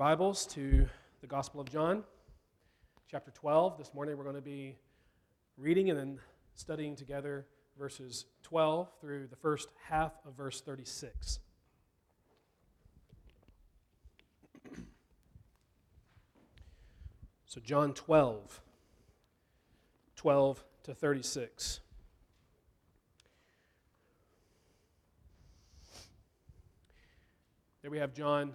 Bibles to the Gospel of John, chapter 12. This morning we're going to be reading and then studying together verses 12 through the first half of verse 36. So, John 12, 12 to 36. There we have John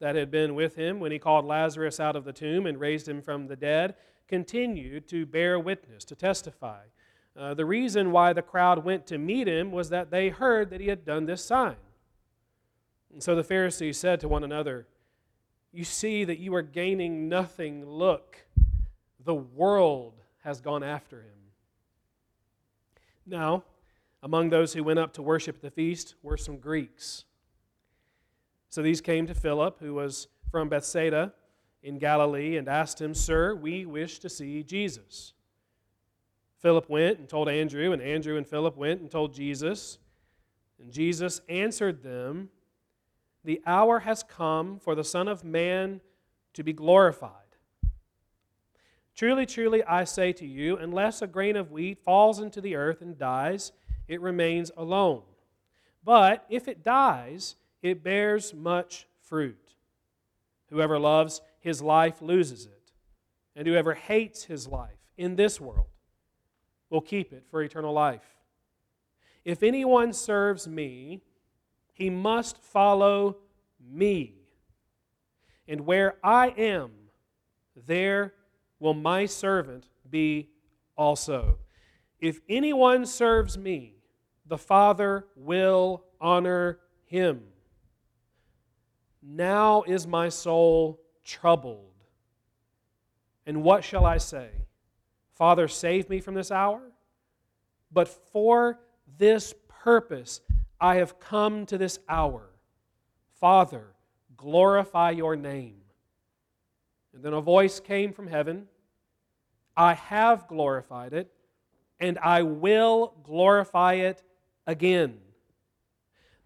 that had been with him when he called Lazarus out of the tomb and raised him from the dead continued to bear witness, to testify. Uh, the reason why the crowd went to meet him was that they heard that he had done this sign. And so the Pharisees said to one another, You see that you are gaining nothing. Look, the world has gone after him. Now, among those who went up to worship at the feast were some Greeks. So these came to Philip, who was from Bethsaida in Galilee, and asked him, Sir, we wish to see Jesus. Philip went and told Andrew, and Andrew and Philip went and told Jesus. And Jesus answered them, The hour has come for the Son of Man to be glorified. Truly, truly, I say to you, unless a grain of wheat falls into the earth and dies, it remains alone. But if it dies, it bears much fruit. Whoever loves his life loses it, and whoever hates his life in this world will keep it for eternal life. If anyone serves me, he must follow me. And where I am, there will my servant be also. If anyone serves me, the Father will honor him. Now is my soul troubled. And what shall I say? Father, save me from this hour? But for this purpose I have come to this hour. Father, glorify your name. And then a voice came from heaven I have glorified it, and I will glorify it again.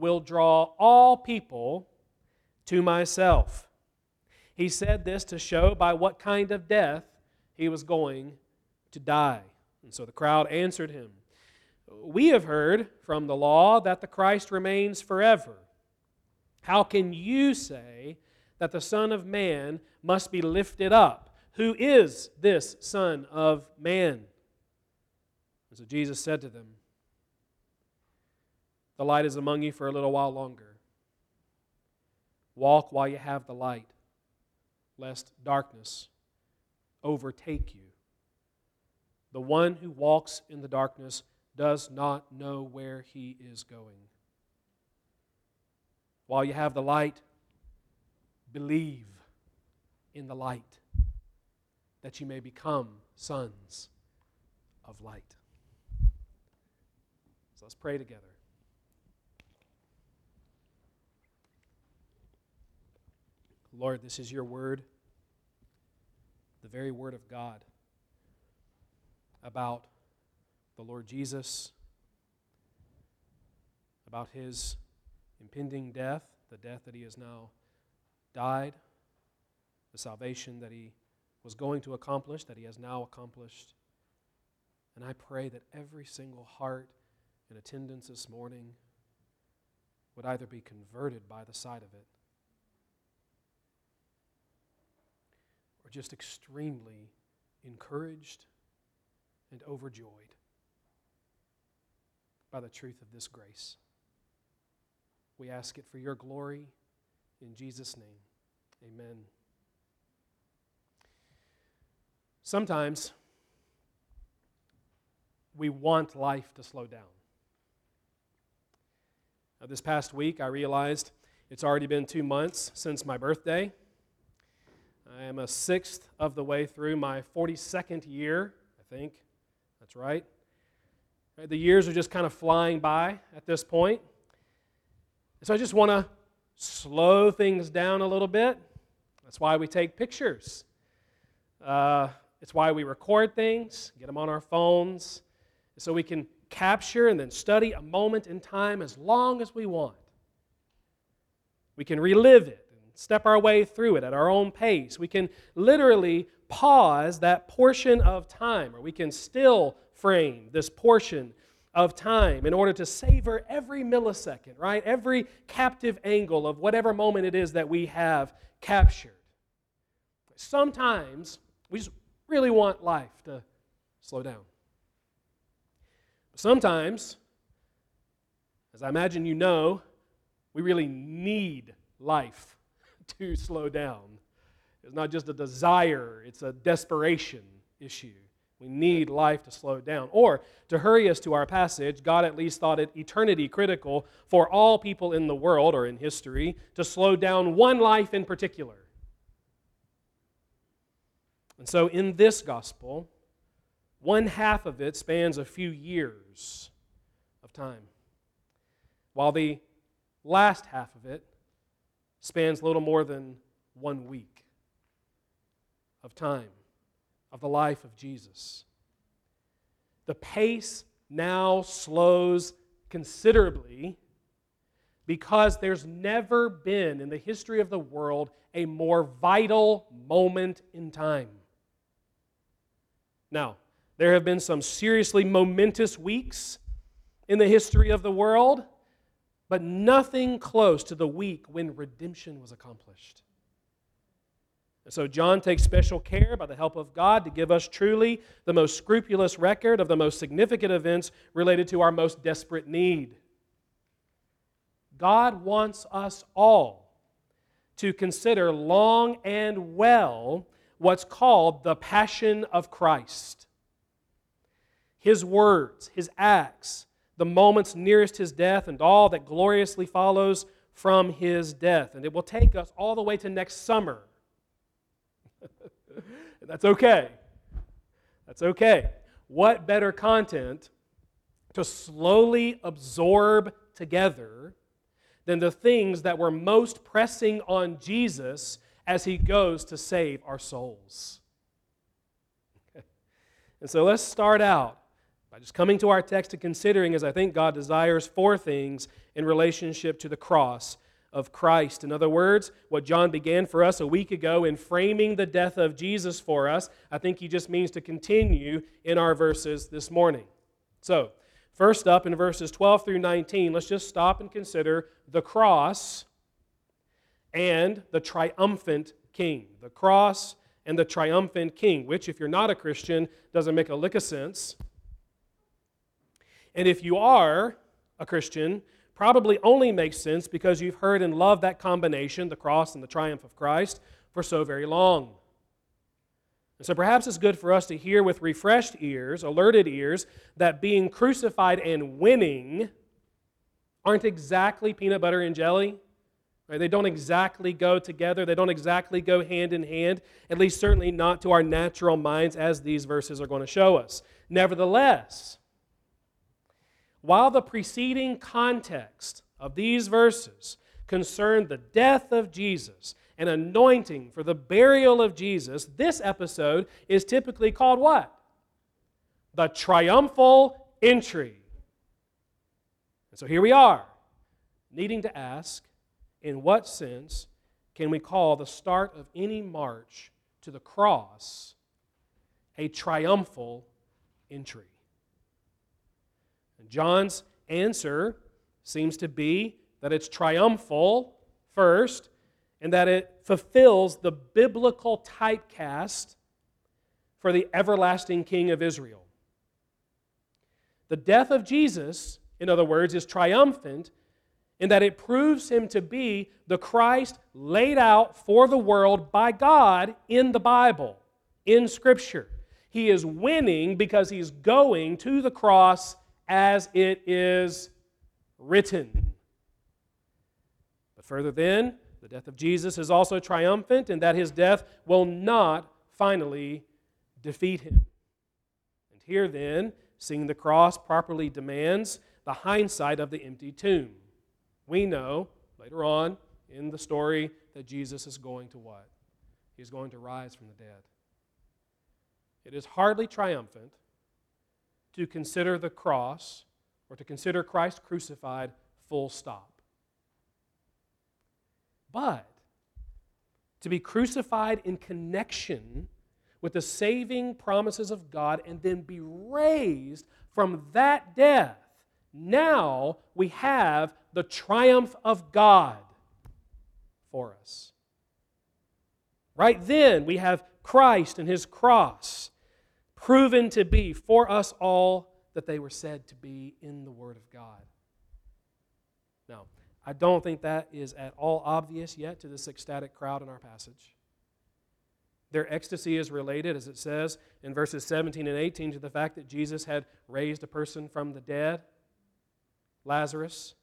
will draw all people to myself. He said this to show by what kind of death he was going to die. And so the crowd answered him We have heard from the law that the Christ remains forever. How can you say that the Son of Man must be lifted up? Who is this Son of Man? And so Jesus said to them, The light is among you for a little while longer. Walk while you have the light, lest darkness overtake you. The one who walks in the darkness does not know where he is going. While you have the light, believe in the light that you may become sons of light. So let's pray together. Lord, this is your word, the very word of God about the Lord Jesus, about his impending death, the death that he has now died, the salvation that he was going to accomplish, that he has now accomplished. And I pray that every single heart in attendance this morning would either be converted by the sight of it or just extremely encouraged and overjoyed by the truth of this grace. We ask it for your glory in Jesus' name. Amen. Sometimes we want life to slow down. Now, this past week, I realized it's already been two months since my birthday. I am a sixth of the way through my 42nd year, I think. That's right. The years are just kind of flying by at this point. So I just want to slow things down a little bit. That's why we take pictures. Uh, it's why we record things, get them on our phones, so we can capture and then study a moment in time as long as we want. We can relive it step our way through it at our own pace. We can literally pause that portion of time, or we can still frame this portion of time in order to savor every millisecond, right? Every captive angle of whatever moment it is that we have captured. Sometimes we just really want life to slow down. Sometimes, as I imagine you know, we really need life to slow down. It's not just a desire, it's a desperation issue. We need life to slow down. Or, to hurry us to our passage, God at least thought it eternity critical for all people in the world or in history to slow down one life in particular. And so, in this gospel, one half of it spans a few years of time, while the last half of it spans little more than one week of time of the life of Jesus. The pace now slows considerably because there's never been in the history of the world a more vital moment in time. Now, there have been some seriously momentous weeks in the history of the world, but nothing close to the week when redemption was accomplished. And so John takes special care by the help of God to give us truly the most scrupulous record of the most significant events related to our most desperate need. God wants us all to consider long and well what's called the passion of Christ. His words, his acts, the moments nearest his death, and all that gloriously follows from his death. And it will take us all the way to next summer That's okay. That's okay. What better content to slowly absorb together than the things that were most pressing on Jesus as he goes to save our souls? And so let's start out by just coming to our text and considering, as I think God desires, four things in relationship to the cross of Christ. In other words, what John began for us a week ago in framing the death of Jesus for us, I think he just means to continue in our verses this morning. So, first up in verses 12 through 19, let's just stop and consider the cross and the triumphant king. The cross and the triumphant king, which, if you're not a Christian, doesn't make a lick of sense. And if you are a Christian, probably only makes sense because you've heard and loved that combination, the cross and the triumph of Christ, for so very long. And so perhaps it's good for us to hear with refreshed ears, alerted ears, that being crucified and winning aren't exactly peanut butter and jelly. Right? They don't exactly go together. They don't exactly go hand in hand, at least certainly not to our natural minds, as these verses are going to show us. Nevertheless, while the preceding context of these verses concerned the death of Jesus and anointing for the burial of Jesus, this episode is typically called what? The triumphal entry. And so here we are, needing to ask in what sense can we call the start of any march to the cross a triumphal entry? And John's answer seems to be that it's triumphal first, and that it fulfills the biblical typecast for the everlasting King of Israel. The death of Jesus, in other words, is triumphant in that it proves him to be the Christ laid out for the world by God in the Bible, in Scripture. He is winning because he's going to the cross as it is written. But further then, the death of Jesus is also triumphant in that his death will not finally defeat him. And here then, seeing the cross properly demands the hindsight of the empty tomb. We know later on in the story that Jesus is going to what? He's going to rise from the dead. It is hardly triumphant to consider the cross or to consider Christ crucified full stop. But to be crucified in connection with the saving promises of God and then be raised from that death, now we have the triumph of God for us. Right then, we have Christ and his cross proven to be for us all that they were said to be in the Word of God. Now, I don't think that is at all obvious yet to this ecstatic crowd in our passage. Their ecstasy is related, as it says in verses 17 and 18, to the fact that Jesus had raised a person from the dead, Lazarus.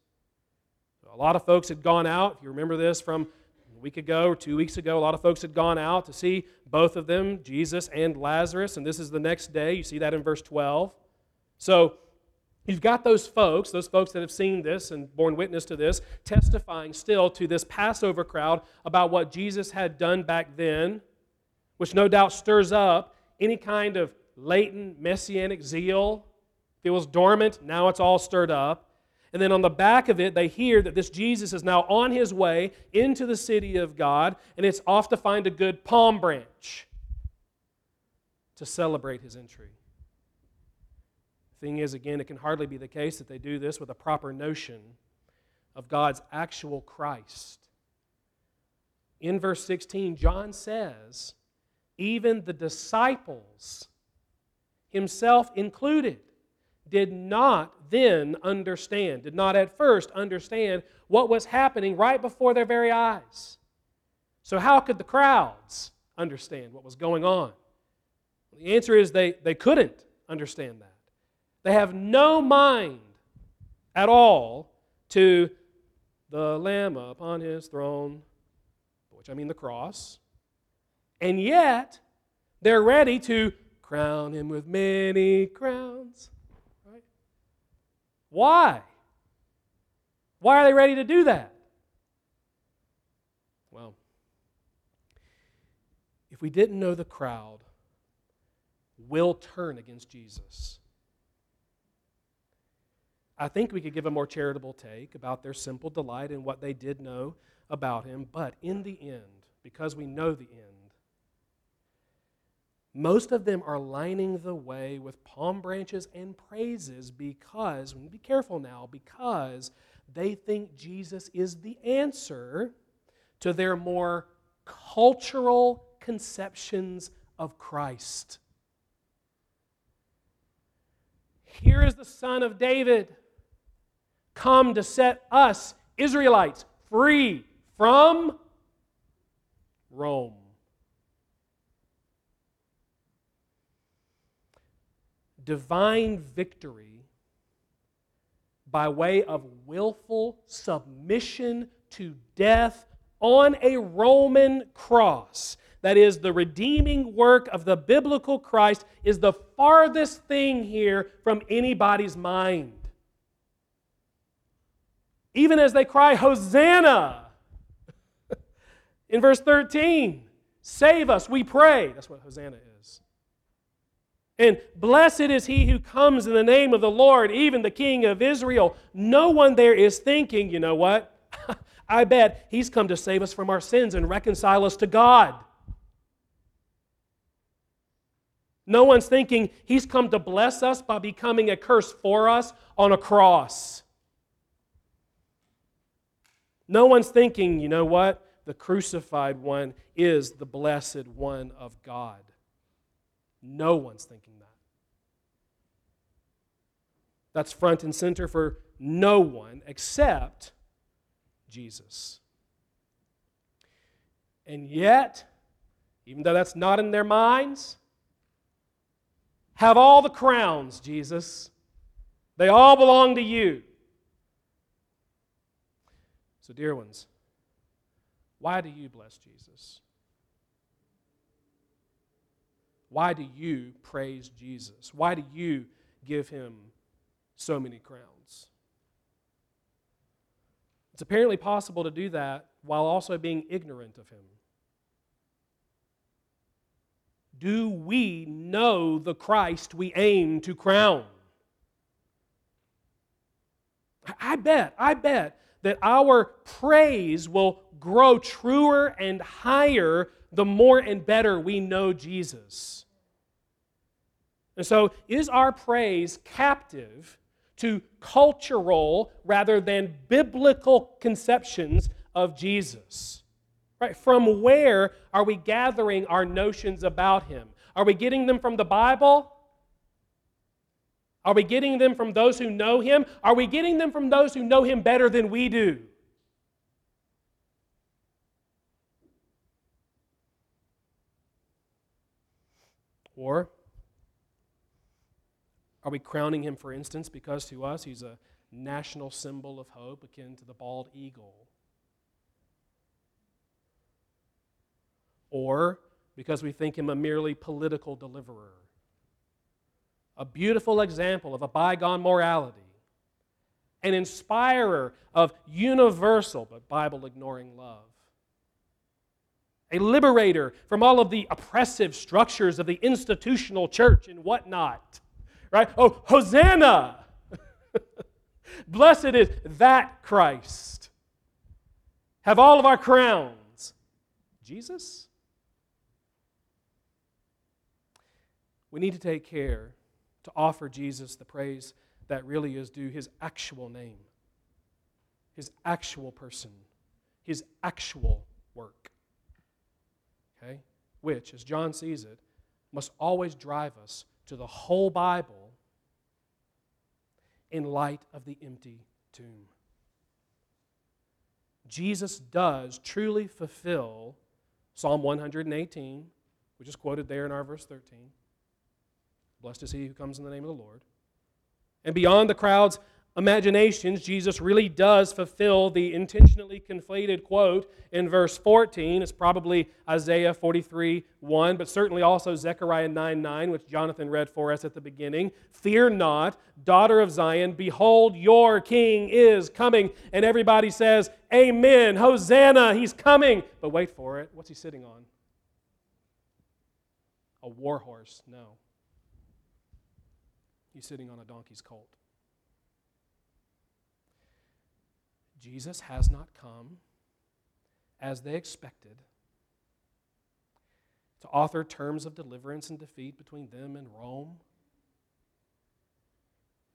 A lot of folks had gone out. If you remember this from week ago or two weeks ago, a lot of folks had gone out to see both of them, Jesus and Lazarus, and this is the next day. You see that in verse 12. So You've got those folks, those folks that have seen this and borne witness to this, testifying still to this Passover crowd about what Jesus had done back then, which no doubt stirs up any kind of latent messianic zeal. If it was dormant, now it's all stirred up. And then on the back of it, they hear that this Jesus is now on his way into the city of God, and it's off to find a good palm branch to celebrate his entry. Thing is, again, it can hardly be the case that they do this with a proper notion of God's actual Christ. In verse 16, John says, even the disciples, himself included, did not then understand, did not at first understand what was happening right before their very eyes. So, how could the crowds understand what was going on? The answer is they, they couldn't understand that. They have no mind at all to the Lamb upon his throne, which I mean the cross. And yet, they're ready to crown him with many crowns. Why? Why are they ready to do that? Well, if we didn't know the crowd will turn against Jesus, I think we could give a more charitable take about their simple delight in what they did know about him. But in the end, because we know the end, most of them are lining the way with palm branches and praises because, be careful now, because they think Jesus is the answer to their more cultural conceptions of Christ. Here is the Son of David come to set us, Israelites, free from Rome. Divine victory by way of willful submission to death on a Roman cross. That is, the redeeming work of the biblical Christ is the farthest thing here from anybody's mind. Even as they cry, Hosanna! In verse 13, save us, we pray. That's what Hosanna is. And blessed is he who comes in the name of the Lord, even the King of Israel. No one there is thinking, you know what? I bet he's come to save us from our sins and reconcile us to God. No one's thinking he's come to bless us by becoming a curse for us on a cross. No one's thinking, you know what? The crucified one is the blessed one of God. No one's thinking that. That's front and center for no one except Jesus. And yet, even though that's not in their minds, have all the crowns, Jesus. They all belong to you. So, dear ones, why do you bless Jesus? Why do you praise Jesus? Why do you give him so many crowns? It's apparently possible to do that while also being ignorant of him. Do we know the Christ we aim to crown? I bet, I bet that our praise will grow truer and higher the more and better we know Jesus. And so, is our praise captive to cultural rather than biblical conceptions of Jesus? Right? From where are we gathering our notions about him? Are we getting them from the Bible? Are we getting them from those who know him? Are we getting them from those who know him better than we do? Or are we crowning him, for instance, because to us he's a national symbol of hope akin to the bald eagle? Or because we think him a merely political deliverer? A beautiful example of a bygone morality, an inspirer of universal but Bible ignoring love a liberator from all of the oppressive structures of the institutional church and whatnot. Right? Oh, Hosanna! Blessed is that Christ. Have all of our crowns. Jesus? We need to take care to offer Jesus the praise that really is due his actual name, his actual person, his actual work okay, which, as John sees it, must always drive us to the whole Bible in light of the empty tomb. Jesus does truly fulfill Psalm 118, which is quoted there in our verse 13. Blessed is he who comes in the name of the Lord. And beyond the crowd's imaginations, Jesus really does fulfill the intentionally conflated quote in verse 14. It's probably Isaiah 43 1, but certainly also Zechariah 9 9, which Jonathan read for us at the beginning. Fear not, daughter of Zion, behold, your king is coming. And everybody says, Amen, Hosanna, he's coming. But wait for it. What's he sitting on? A war horse? No. He's sitting on a donkey's colt. Jesus has not come as they expected to author terms of deliverance and defeat between them and Rome.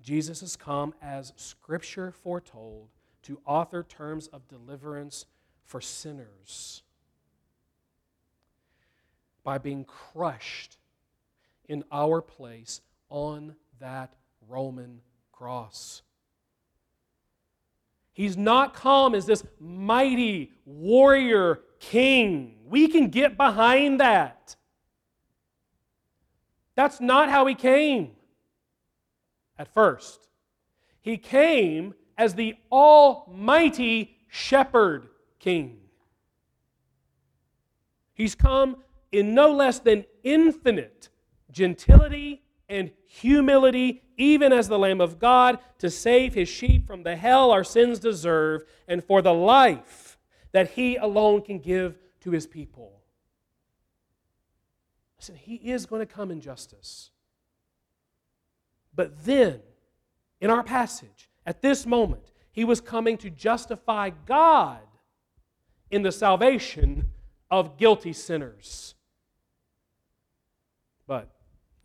Jesus has come as Scripture foretold to author terms of deliverance for sinners by being crushed in our place on that Roman cross. He's not calm as this mighty warrior king. We can get behind that. That's not how he came. at first. He came as the Almighty Shepherd King. He's come in no less than infinite gentility and humility, even as the Lamb of God, to save his sheep from the hell our sins deserve and for the life that he alone can give to his people. Listen, he is going to come in justice. But then, in our passage, at this moment, he was coming to justify God in the salvation of guilty sinners. But,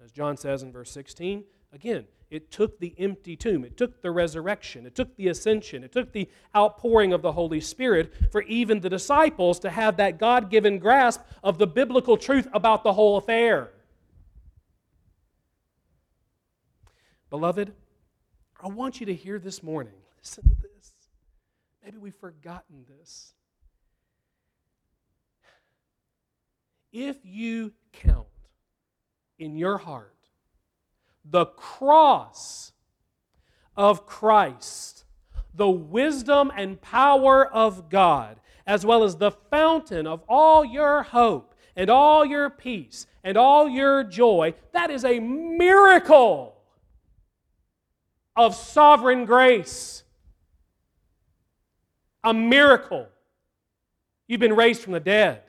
as John says in verse 16, again, it took the empty tomb, it took the resurrection, it took the ascension, it took the outpouring of the Holy Spirit for even the disciples to have that God given grasp of the biblical truth about the whole affair. Beloved, I want you to hear this morning. Listen to this. Maybe we've forgotten this. If you count in your heart the cross of Christ, the wisdom and power of God, as well as the fountain of all your hope and all your peace and all your joy, that is a miracle of sovereign grace. A miracle. You've been raised from the dead.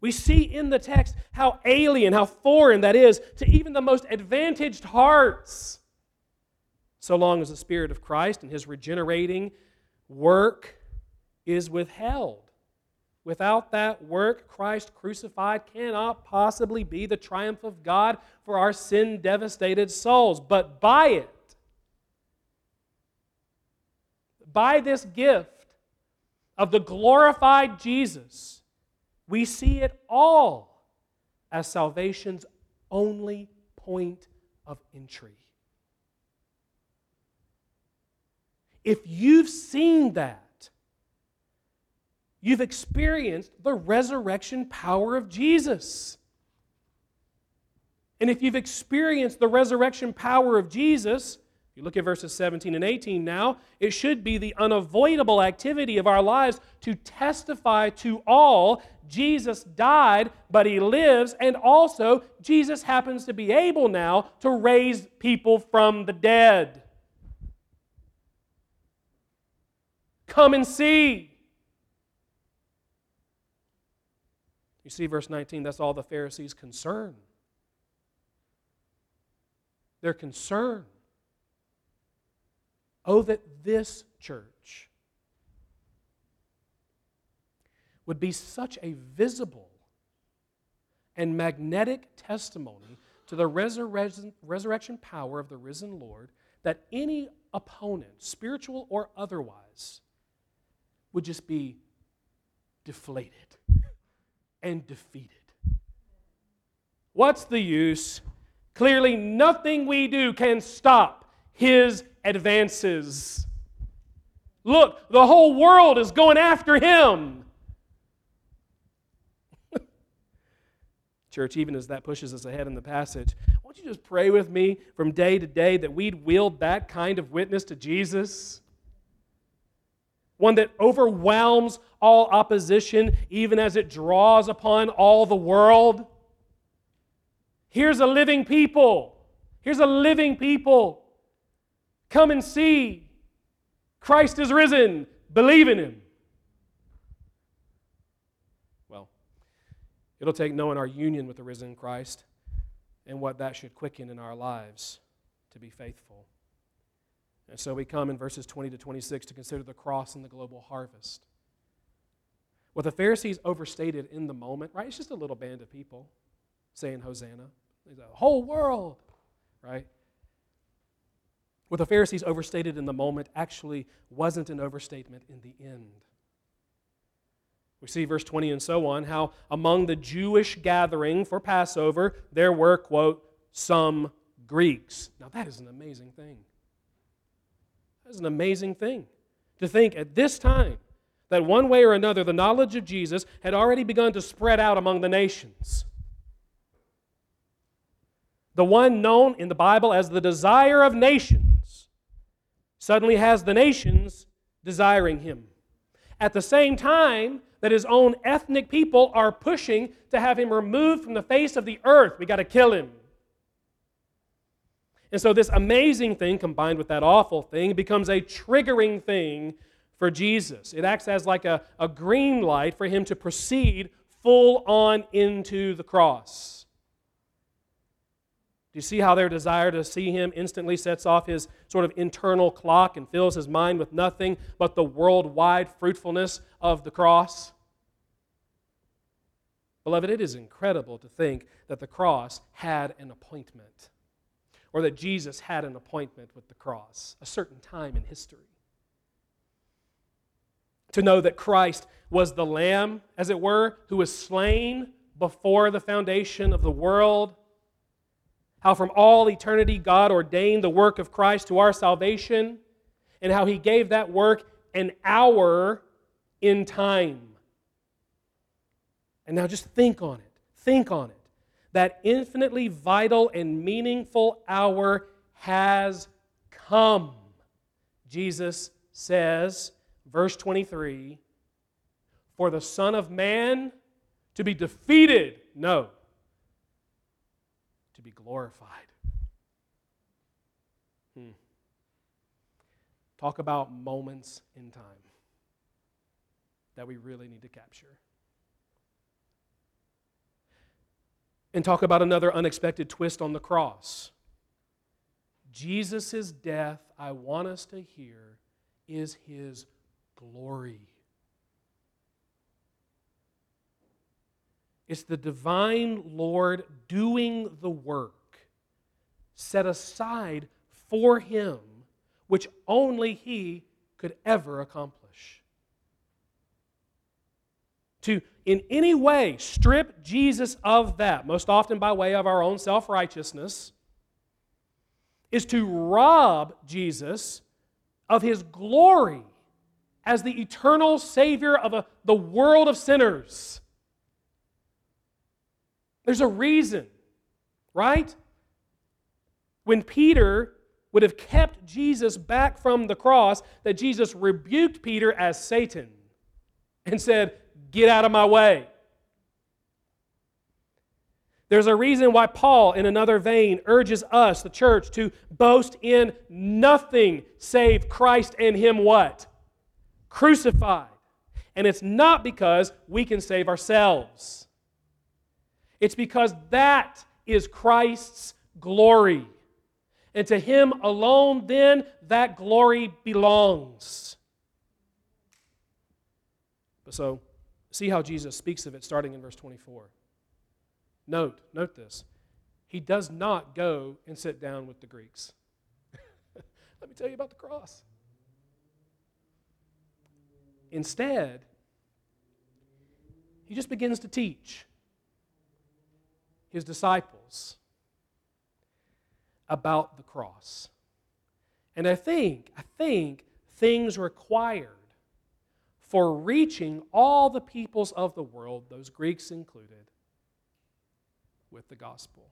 We see in the text how alien, how foreign that is to even the most advantaged hearts. So long as the Spirit of Christ and His regenerating work is withheld. Without that work, Christ crucified cannot possibly be the triumph of God for our sin devastated souls. But by it, by this gift of the glorified Jesus, we see it all as salvation's only point of entry. If you've seen that, you've experienced the resurrection power of Jesus. And if you've experienced the resurrection power of Jesus, you look at verses 17 and 18 now, it should be the unavoidable activity of our lives to testify to all Jesus died, but he lives, and also Jesus happens to be able now to raise people from the dead. Come and see. You see, verse 19, that's all the Pharisees' concern. Their concern. Oh, that this church would be such a visible and magnetic testimony to the resurrection, resurrection power of the risen Lord that any opponent, spiritual or otherwise, would just be deflated and defeated. What's the use? Clearly, nothing we do can stop his advances. Look, the whole world is going after him. Church, even as that pushes us ahead in the passage, won't you just pray with me from day to day that we'd wield that kind of witness to Jesus? One that overwhelms all opposition, even as it draws upon all the world. Here's a living people. Here's a living people. Come and see. Christ is risen. Believe in him. It'll take knowing our union with the risen Christ and what that should quicken in our lives to be faithful. And so we come in verses 20 to 26 to consider the cross and the global harvest. What the Pharisees overstated in the moment, right? It's just a little band of people saying Hosanna. The whole world, right? What the Pharisees overstated in the moment actually wasn't an overstatement in the end. We see verse 20 and so on how among the Jewish gathering for Passover there were, quote, some Greeks. Now that is an amazing thing. That is an amazing thing to think at this time that one way or another the knowledge of Jesus had already begun to spread out among the nations. the one known in the Bible as the desire of nations, suddenly has the nations desiring him. At the same time that his own ethnic people are pushing to have him removed from the face of the earth, we got to kill him. And so, this amazing thing combined with that awful thing becomes a triggering thing for Jesus. It acts as like a, a green light for him to proceed full on into the cross. Do you see how their desire to see him instantly sets off his sort of internal clock and fills his mind with nothing but the worldwide fruitfulness of the cross? Beloved, it is incredible to think that the cross had an appointment, or that Jesus had an appointment with the cross, a certain time in history. To know that Christ was the Lamb, as it were, who was slain before the foundation of the world how from all eternity God ordained the work of Christ to our salvation, and how He gave that work an hour in time. And now just think on it. Think on it. That infinitely vital and meaningful hour has come. Jesus says, verse 23, for the Son of Man to be defeated. No be glorified. Hmm. Talk about moments in time that we really need to capture. And talk about another unexpected twist on the cross. Jesus' death, I want us to hear, is his glory. It's the divine Lord doing the work set aside for him, which only he could ever accomplish. To in any way strip Jesus of that, most often by way of our own self righteousness, is to rob Jesus of his glory as the eternal Savior of a, the world of sinners. There's a reason, right? When Peter would have kept Jesus back from the cross, that Jesus rebuked Peter as Satan and said, Get out of my way. There's a reason why Paul, in another vein, urges us, the church, to boast in nothing save Christ and Him what? Crucified. And it's not because we can save ourselves. It's because that is Christ's glory. And to him alone, then, that glory belongs. So, see how Jesus speaks of it starting in verse 24. Note, note this. He does not go and sit down with the Greeks. Let me tell you about the cross. Instead, he just begins to teach his disciples about the cross. And I think, I think things required for reaching all the peoples of the world, those Greeks included, with the gospel.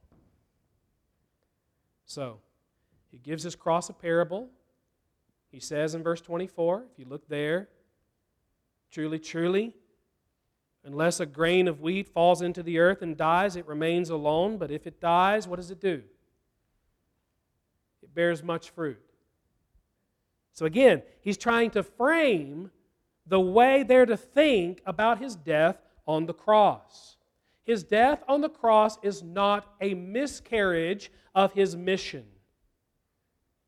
So, he gives his cross a parable. He says in verse 24, if you look there, truly, truly, Unless a grain of wheat falls into the earth and dies, it remains alone. But if it dies, what does it do? It bears much fruit. So again, he's trying to frame the way they're to think about his death on the cross. His death on the cross is not a miscarriage of his mission.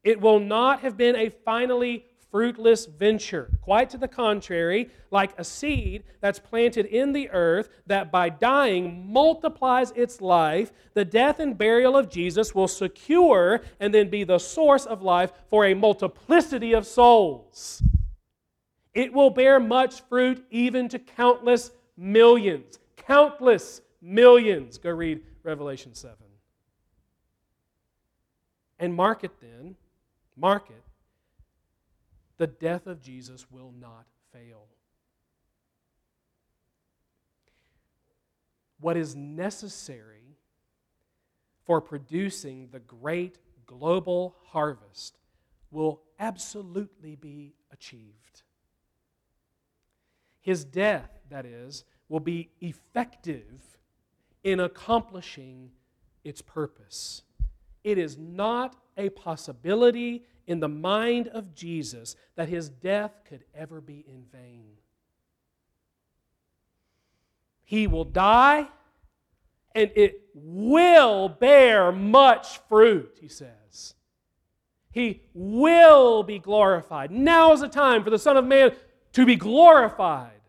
It will not have been a finally fruitless venture. Quite to the contrary, like a seed that's planted in the earth that by dying multiplies its life, the death and burial of Jesus will secure and then be the source of life for a multiplicity of souls. It will bear much fruit even to countless millions. Countless millions. Go read Revelation 7. And mark it then, mark it the death of Jesus will not fail. What is necessary for producing the great global harvest will absolutely be achieved. His death, that is, will be effective in accomplishing its purpose. It is not a possibility in the mind of Jesus that his death could ever be in vain. He will die, and it will bear much fruit, he says. He will be glorified. Now is the time for the Son of Man to be glorified.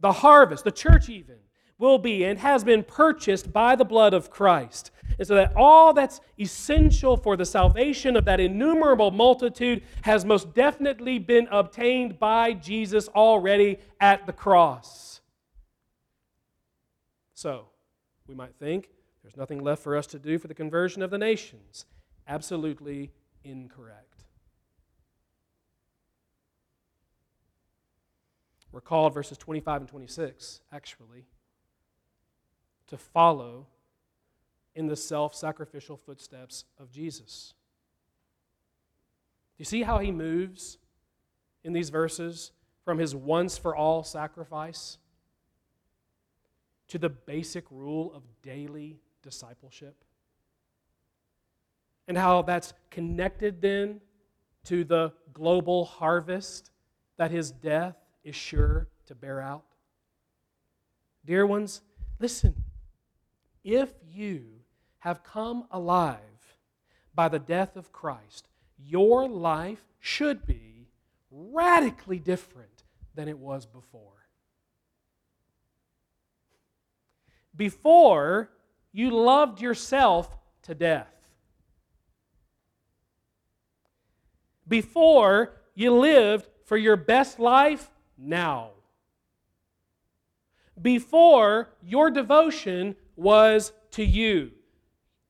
The harvest, the church even, will be and has been purchased by the blood of Christ. And so that all that's essential for the salvation of that innumerable multitude has most definitely been obtained by Jesus already at the cross. So, we might think there's nothing left for us to do for the conversion of the nations. Absolutely incorrect. We're called, verses 25 and 26, actually, to follow in the self sacrificial footsteps of Jesus. Do you see how he moves in these verses from his once for all sacrifice to the basic rule of daily discipleship? And how that's connected then to the global harvest that his death is sure to bear out? Dear ones, listen. If you have come alive by the death of Christ, your life should be radically different than it was before. Before, you loved yourself to death. Before, you lived for your best life now. Before, your devotion was to you.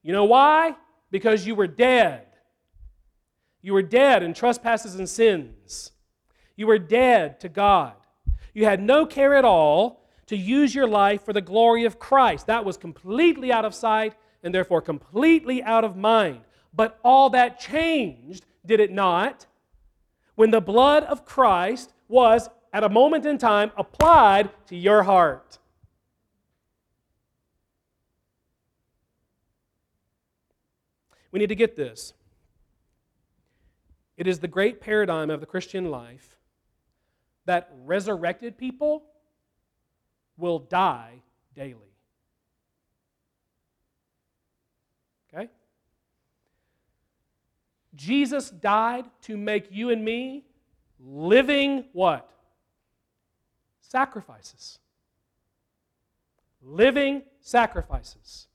You know why? Because you were dead. You were dead in trespasses and sins. You were dead to God. You had no care at all to use your life for the glory of Christ. That was completely out of sight and therefore completely out of mind. But all that changed, did it not? When the blood of Christ was, at a moment in time, applied to your heart. We need to get this. It is the great paradigm of the Christian life that resurrected people will die daily. Okay? Jesus died to make you and me living what? Sacrifices. Living sacrifices.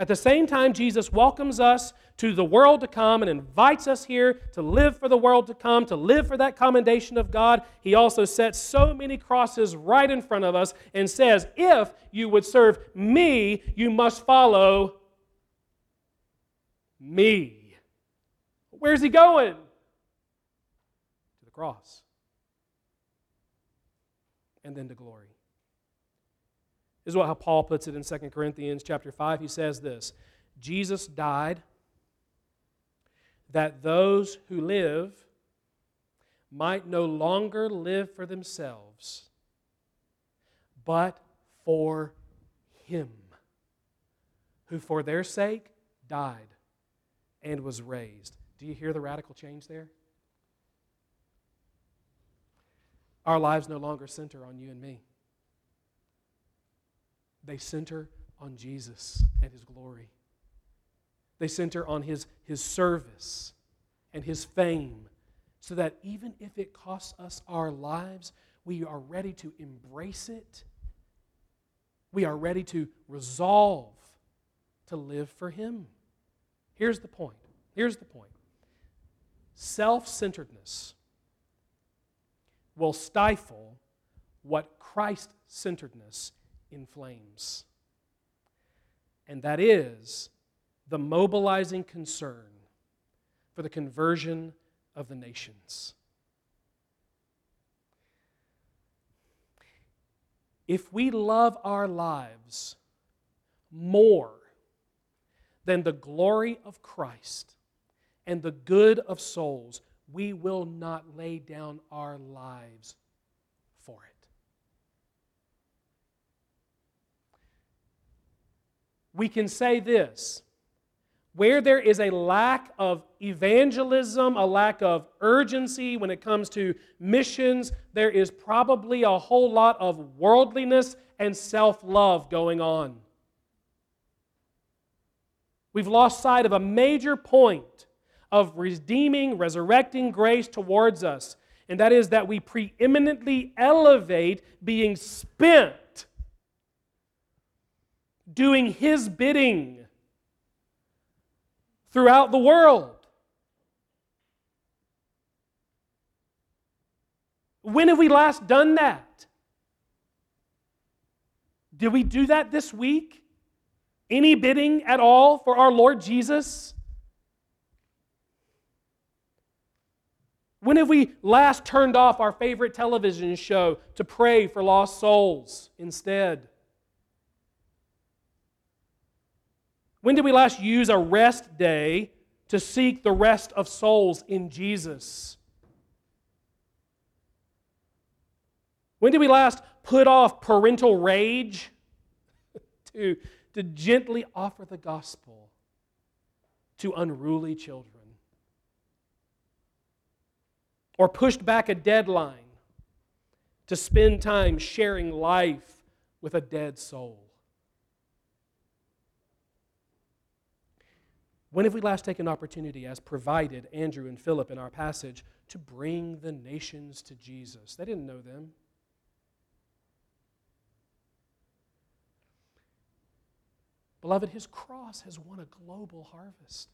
At the same time, Jesus welcomes us to the world to come and invites us here to live for the world to come, to live for that commendation of God. He also sets so many crosses right in front of us and says, If you would serve me, you must follow me. Where's he going? To the cross. And then to glory. This is what how Paul puts it in 2 Corinthians chapter 5. He says this Jesus died that those who live might no longer live for themselves, but for him, who for their sake died and was raised. Do you hear the radical change there? Our lives no longer center on you and me they center on Jesus and his glory. They center on his, his service and his fame, so that even if it costs us our lives, we are ready to embrace it. We are ready to resolve to live for him. Here's the point. Here's the point self centeredness will stifle what Christ centeredness in flames. And that is the mobilizing concern for the conversion of the nations. If we love our lives more than the glory of Christ and the good of souls, we will not lay down our lives for it. We can say this where there is a lack of evangelism, a lack of urgency when it comes to missions, there is probably a whole lot of worldliness and self love going on. We've lost sight of a major point of redeeming, resurrecting grace towards us, and that is that we preeminently elevate being spent doing His bidding throughout the world. When have we last done that? Did we do that this week? Any bidding at all for our Lord Jesus? When have we last turned off our favorite television show to pray for lost souls instead? When did we last use a rest day to seek the rest of souls in Jesus? When did we last put off parental rage to, to gently offer the gospel to unruly children? Or pushed back a deadline to spend time sharing life with a dead soul? When have we last taken an opportunity, as provided Andrew and Philip in our passage, to bring the nations to Jesus? They didn't know them. Beloved, his cross has won a global harvest.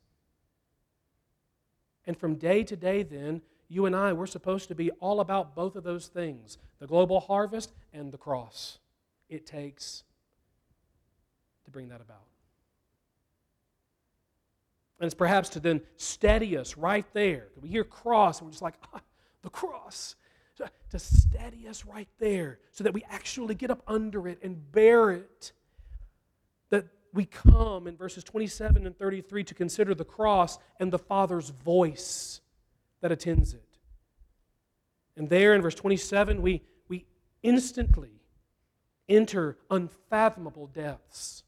And from day to day, then, you and I, we're supposed to be all about both of those things the global harvest and the cross. It takes to bring that about. And it's perhaps to then steady us right there. We hear cross, and we're just like, ah, the cross. To steady us right there so that we actually get up under it and bear it. That we come in verses 27 and 33 to consider the cross and the Father's voice that attends it. And there in verse 27, we, we instantly enter unfathomable depths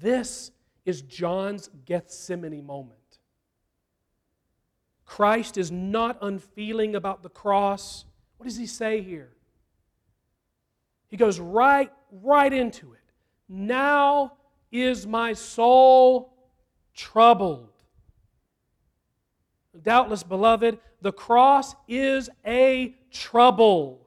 this is John's Gethsemane moment. Christ is not unfeeling about the cross. What does he say here? He goes right, right into it. Now is my soul troubled. Doubtless, beloved, the cross is a trouble.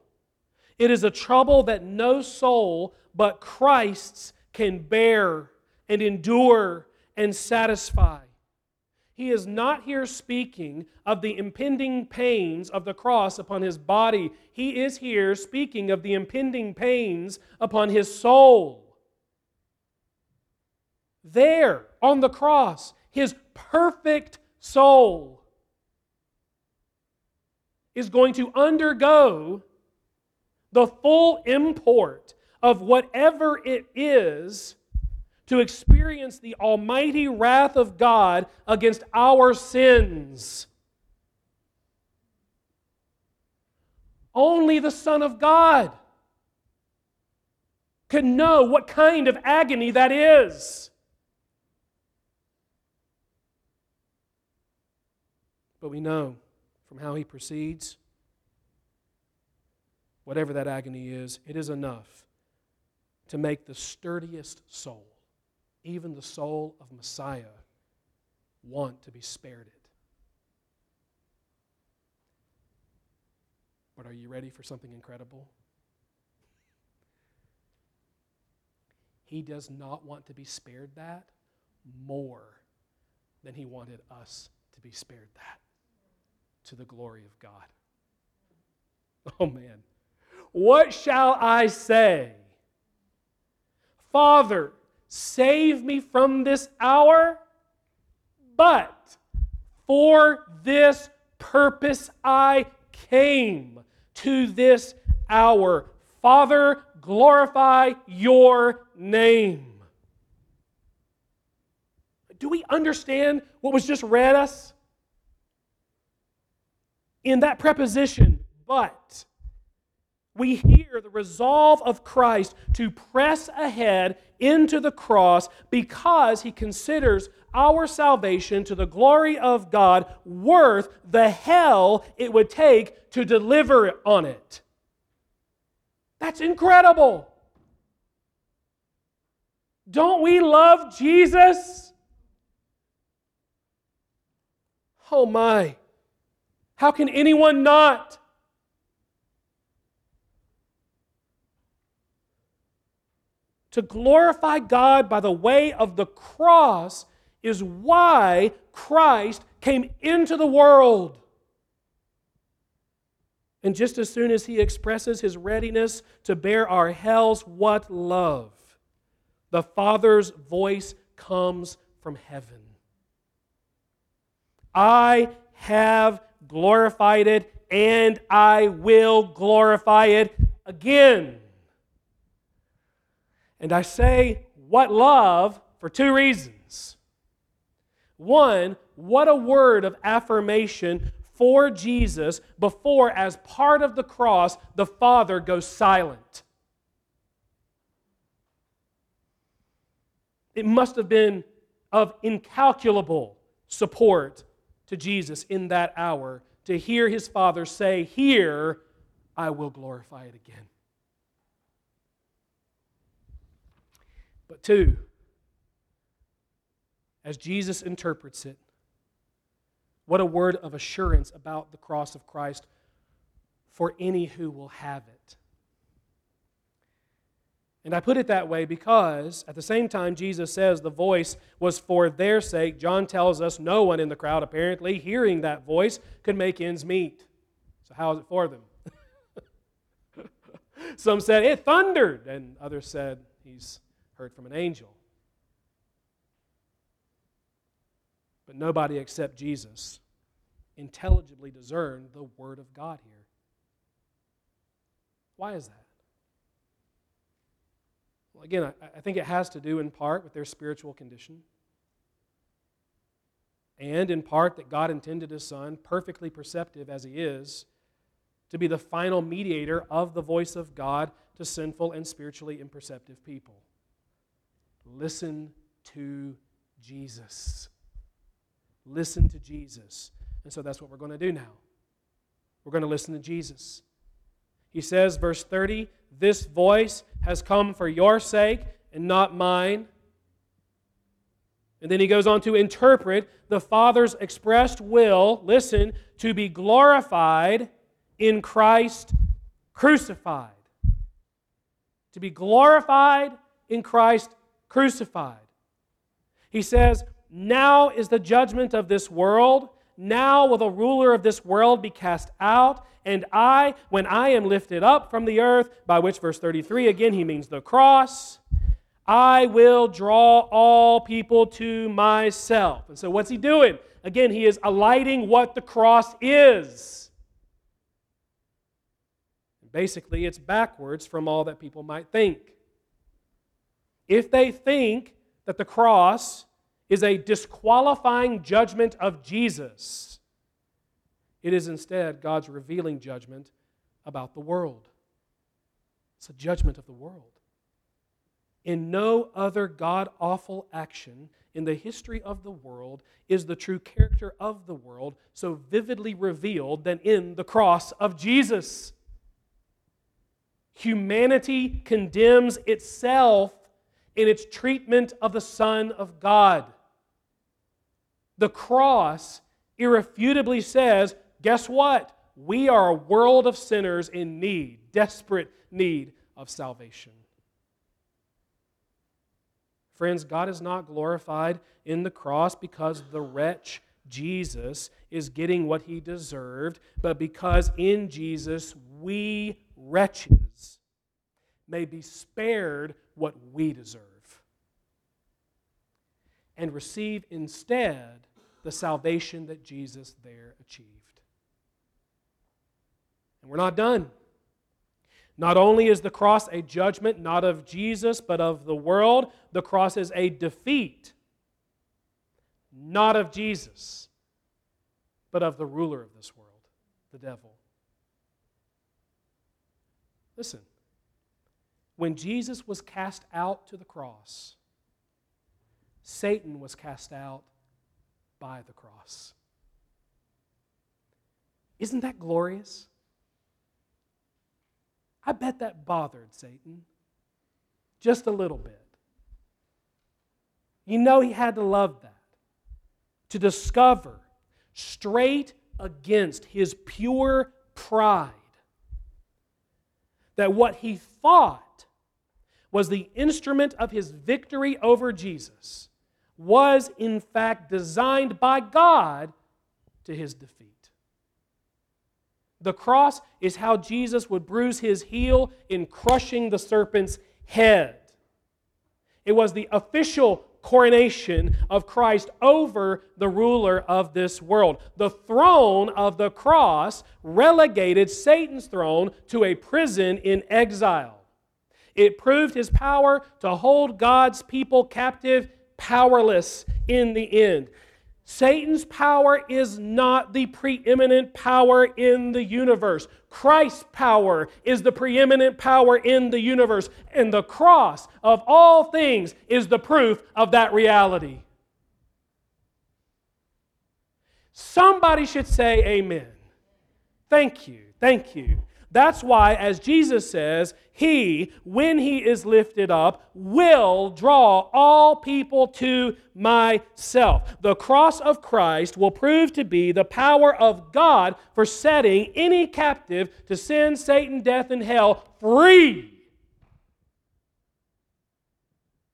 It is a trouble that no soul but Christ's can bear and endure and satisfy. He is not here speaking of the impending pains of the cross upon his body. He is here speaking of the impending pains upon his soul. There on the cross, his perfect soul is going to undergo the full import of whatever it is to experience the almighty wrath of God against our sins. Only the Son of God can know what kind of agony that is. But we know from how he proceeds, whatever that agony is, it is enough to make the sturdiest soul even the soul of Messiah, want to be spared it. But are you ready for something incredible? He does not want to be spared that more than he wanted us to be spared that to the glory of God. Oh man. What shall I say? Father, Save me from this hour, but for this purpose I came to this hour. Father, glorify your name. do we understand what was just read us? In that preposition, but, we hear the resolve of Christ to press ahead into the cross because he considers our salvation to the glory of God worth the hell it would take to deliver on it. That's incredible. Don't we love Jesus? Oh my. How can anyone not? To glorify God by the way of the cross is why Christ came into the world. And just as soon as he expresses his readiness to bear our hells, what love! The Father's voice comes from heaven. I have glorified it, and I will glorify it again. And I say, what love for two reasons. One, what a word of affirmation for Jesus before, as part of the cross, the Father goes silent. It must have been of incalculable support to Jesus in that hour to hear his Father say, Here I will glorify it again. But two, as Jesus interprets it, what a word of assurance about the cross of Christ for any who will have it. And I put it that way because at the same time, Jesus says the voice was for their sake. John tells us no one in the crowd, apparently, hearing that voice, could make ends meet. So, how is it for them? Some said it thundered, and others said he's heard from an angel. But nobody except Jesus intelligibly discerned the Word of God here. Why is that? Well, again, I, I think it has to do in part with their spiritual condition. And in part that God intended His Son, perfectly perceptive as He is, to be the final mediator of the voice of God to sinful and spiritually imperceptive people. Listen to Jesus. Listen to Jesus. And so that's what we're going to do now. We're going to listen to Jesus. He says, verse 30, this voice has come for your sake and not mine. And then he goes on to interpret the Father's expressed will, listen, to be glorified in Christ crucified. To be glorified in Christ crucified. He says, Now is the judgment of this world. Now will the ruler of this world be cast out. And I, when I am lifted up from the earth, by which verse 33 again he means the cross, I will draw all people to myself. And so what's he doing? Again, he is alighting what the cross is. Basically, it's backwards from all that people might think if they think that the cross is a disqualifying judgment of Jesus, it is instead God's revealing judgment about the world. It's a judgment of the world. In no other God awful action in the history of the world is the true character of the world so vividly revealed than in the cross of Jesus. Humanity condemns itself in its treatment of the Son of God. The cross irrefutably says guess what? We are a world of sinners in need, desperate need of salvation. Friends, God is not glorified in the cross because the wretch Jesus is getting what he deserved, but because in Jesus we wretches may be spared what we deserve and receive instead the salvation that Jesus there achieved. And we're not done. Not only is the cross a judgment not of Jesus, but of the world, the cross is a defeat. not of Jesus, but of the ruler of this world, the devil. Listen, when Jesus was cast out to the cross, Satan was cast out by the cross. Isn't that glorious? I bet that bothered Satan just a little bit. You know, he had to love that. To discover straight against his pure pride that what he thought was the instrument of his victory over Jesus was, in fact, designed by God to his defeat. The cross is how Jesus would bruise his heel in crushing the serpent's head. It was the official coronation of Christ over the ruler of this world. The throne of the cross relegated Satan's throne to a prison in exile. It proved his power to hold God's people captive, powerless in the end. Satan's power is not the preeminent power in the universe. Christ's power is the preeminent power in the universe. And the cross of all things is the proof of that reality. Somebody should say amen. Thank you. Thank you. That's why, as Jesus says, He, when He is lifted up, will draw all people to myself. The cross of Christ will prove to be the power of God for setting any captive to sin, Satan, death, and hell free.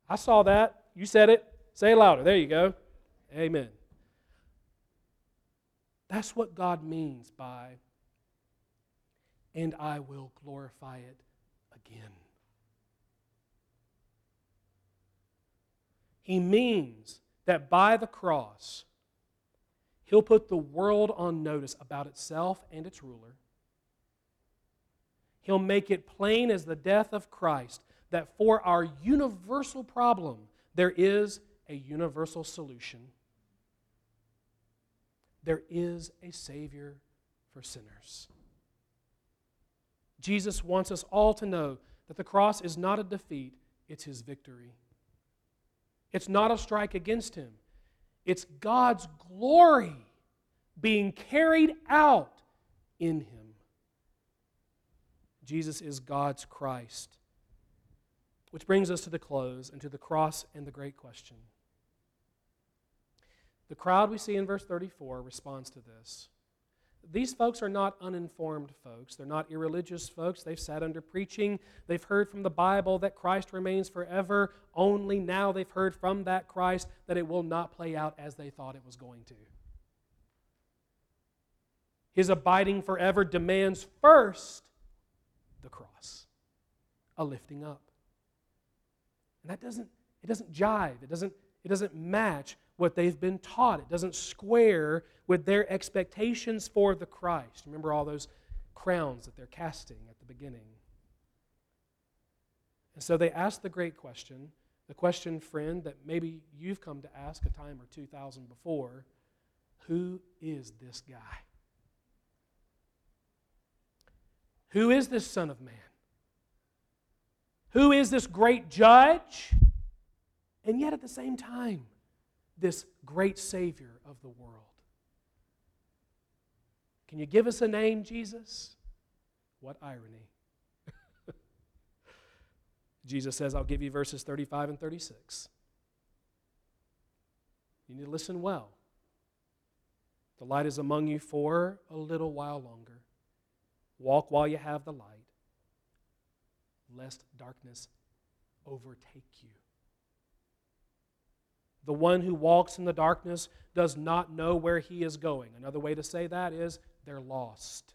I saw that. You said it. Say it louder. There you go. Amen. That's what God means by and I will glorify it again. He means that by the cross, He'll put the world on notice about itself and its ruler. He'll make it plain as the death of Christ that for our universal problem, there is a universal solution. There is a Savior for sinners. Jesus wants us all to know that the cross is not a defeat, it's his victory. It's not a strike against him, it's God's glory being carried out in him. Jesus is God's Christ. Which brings us to the close and to the cross and the great question. The crowd we see in verse 34 responds to this these folks are not uninformed folks. They're not irreligious folks. They've sat under preaching. They've heard from the Bible that Christ remains forever. Only now they've heard from that Christ that it will not play out as they thought it was going to. His abiding forever demands first the cross, a lifting up. And that doesn't, it doesn't jive. It doesn't, it doesn't match what they've been taught. It doesn't square with their expectations for the Christ. Remember all those crowns that they're casting at the beginning. And so they ask the great question, the question, friend, that maybe you've come to ask a time or 2,000 before who is this guy? Who is this Son of Man? Who is this great judge? And yet at the same time, this great Savior of the world. Can you give us a name, Jesus? What irony. Jesus says, I'll give you verses 35 and 36. You need to listen well. The light is among you for a little while longer. Walk while you have the light, lest darkness overtake you. The one who walks in the darkness does not know where he is going. Another way to say that is they're lost.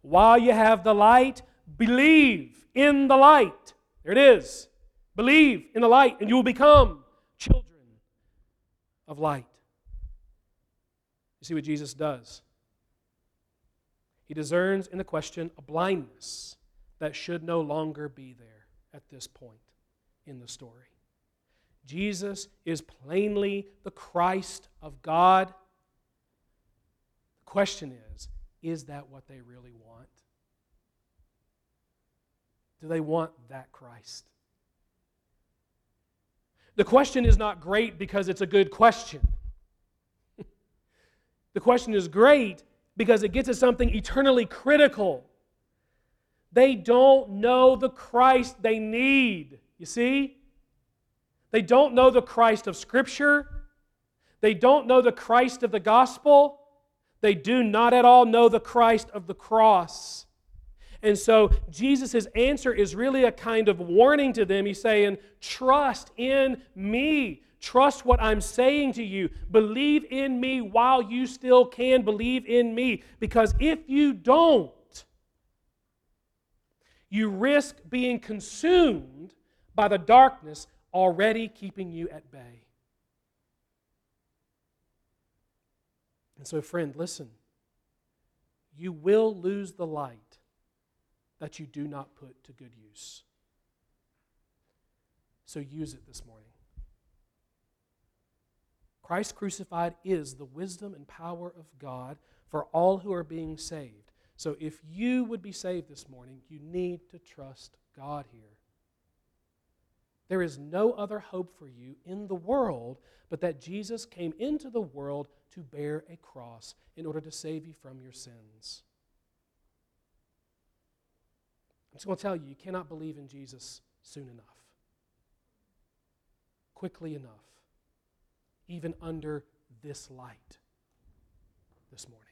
While you have the light, believe in the light. There it is. Believe in the light, and you will become children of light. You see what Jesus does? He discerns in the question a blindness that should no longer be there at this point in the story. Jesus is plainly the Christ of God. The question is is that what they really want? Do they want that Christ? The question is not great because it's a good question. the question is great because it gets at something eternally critical. They don't know the Christ they need. You see? They don't know the Christ of Scripture. They don't know the Christ of the gospel. They do not at all know the Christ of the cross. And so Jesus' answer is really a kind of warning to them. He's saying, Trust in me. Trust what I'm saying to you. Believe in me while you still can believe in me. Because if you don't, you risk being consumed by the darkness already keeping you at bay. And so, friend, listen. You will lose the light that you do not put to good use. So use it this morning. Christ crucified is the wisdom and power of God for all who are being saved. So if you would be saved this morning, you need to trust God here. There is no other hope for you in the world but that Jesus came into the world to bear a cross in order to save you from your sins. I'm just going to tell you, you cannot believe in Jesus soon enough, quickly enough, even under this light this morning.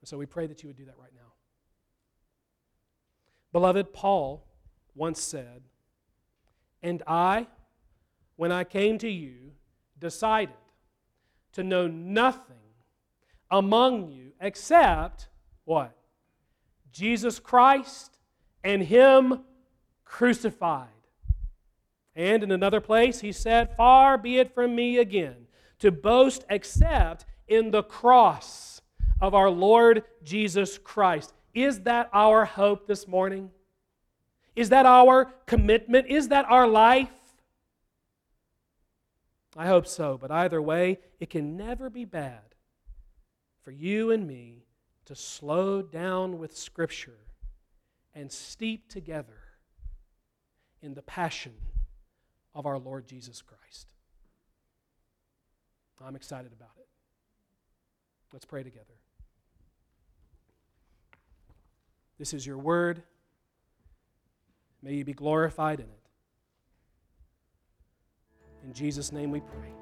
And so we pray that you would do that right now. Beloved, Paul once said, And I, when I came to you, decided to know nothing among you except what? Jesus Christ and Him crucified. And in another place, he said, Far be it from me again to boast except in the cross of our Lord Jesus Christ. Is that our hope this morning? Is that our commitment? Is that our life? I hope so, but either way, it can never be bad for you and me to slow down with Scripture and steep together in the passion of our Lord Jesus Christ. I'm excited about it. Let's pray together. This is your word. May you be glorified in it. In Jesus' name we pray.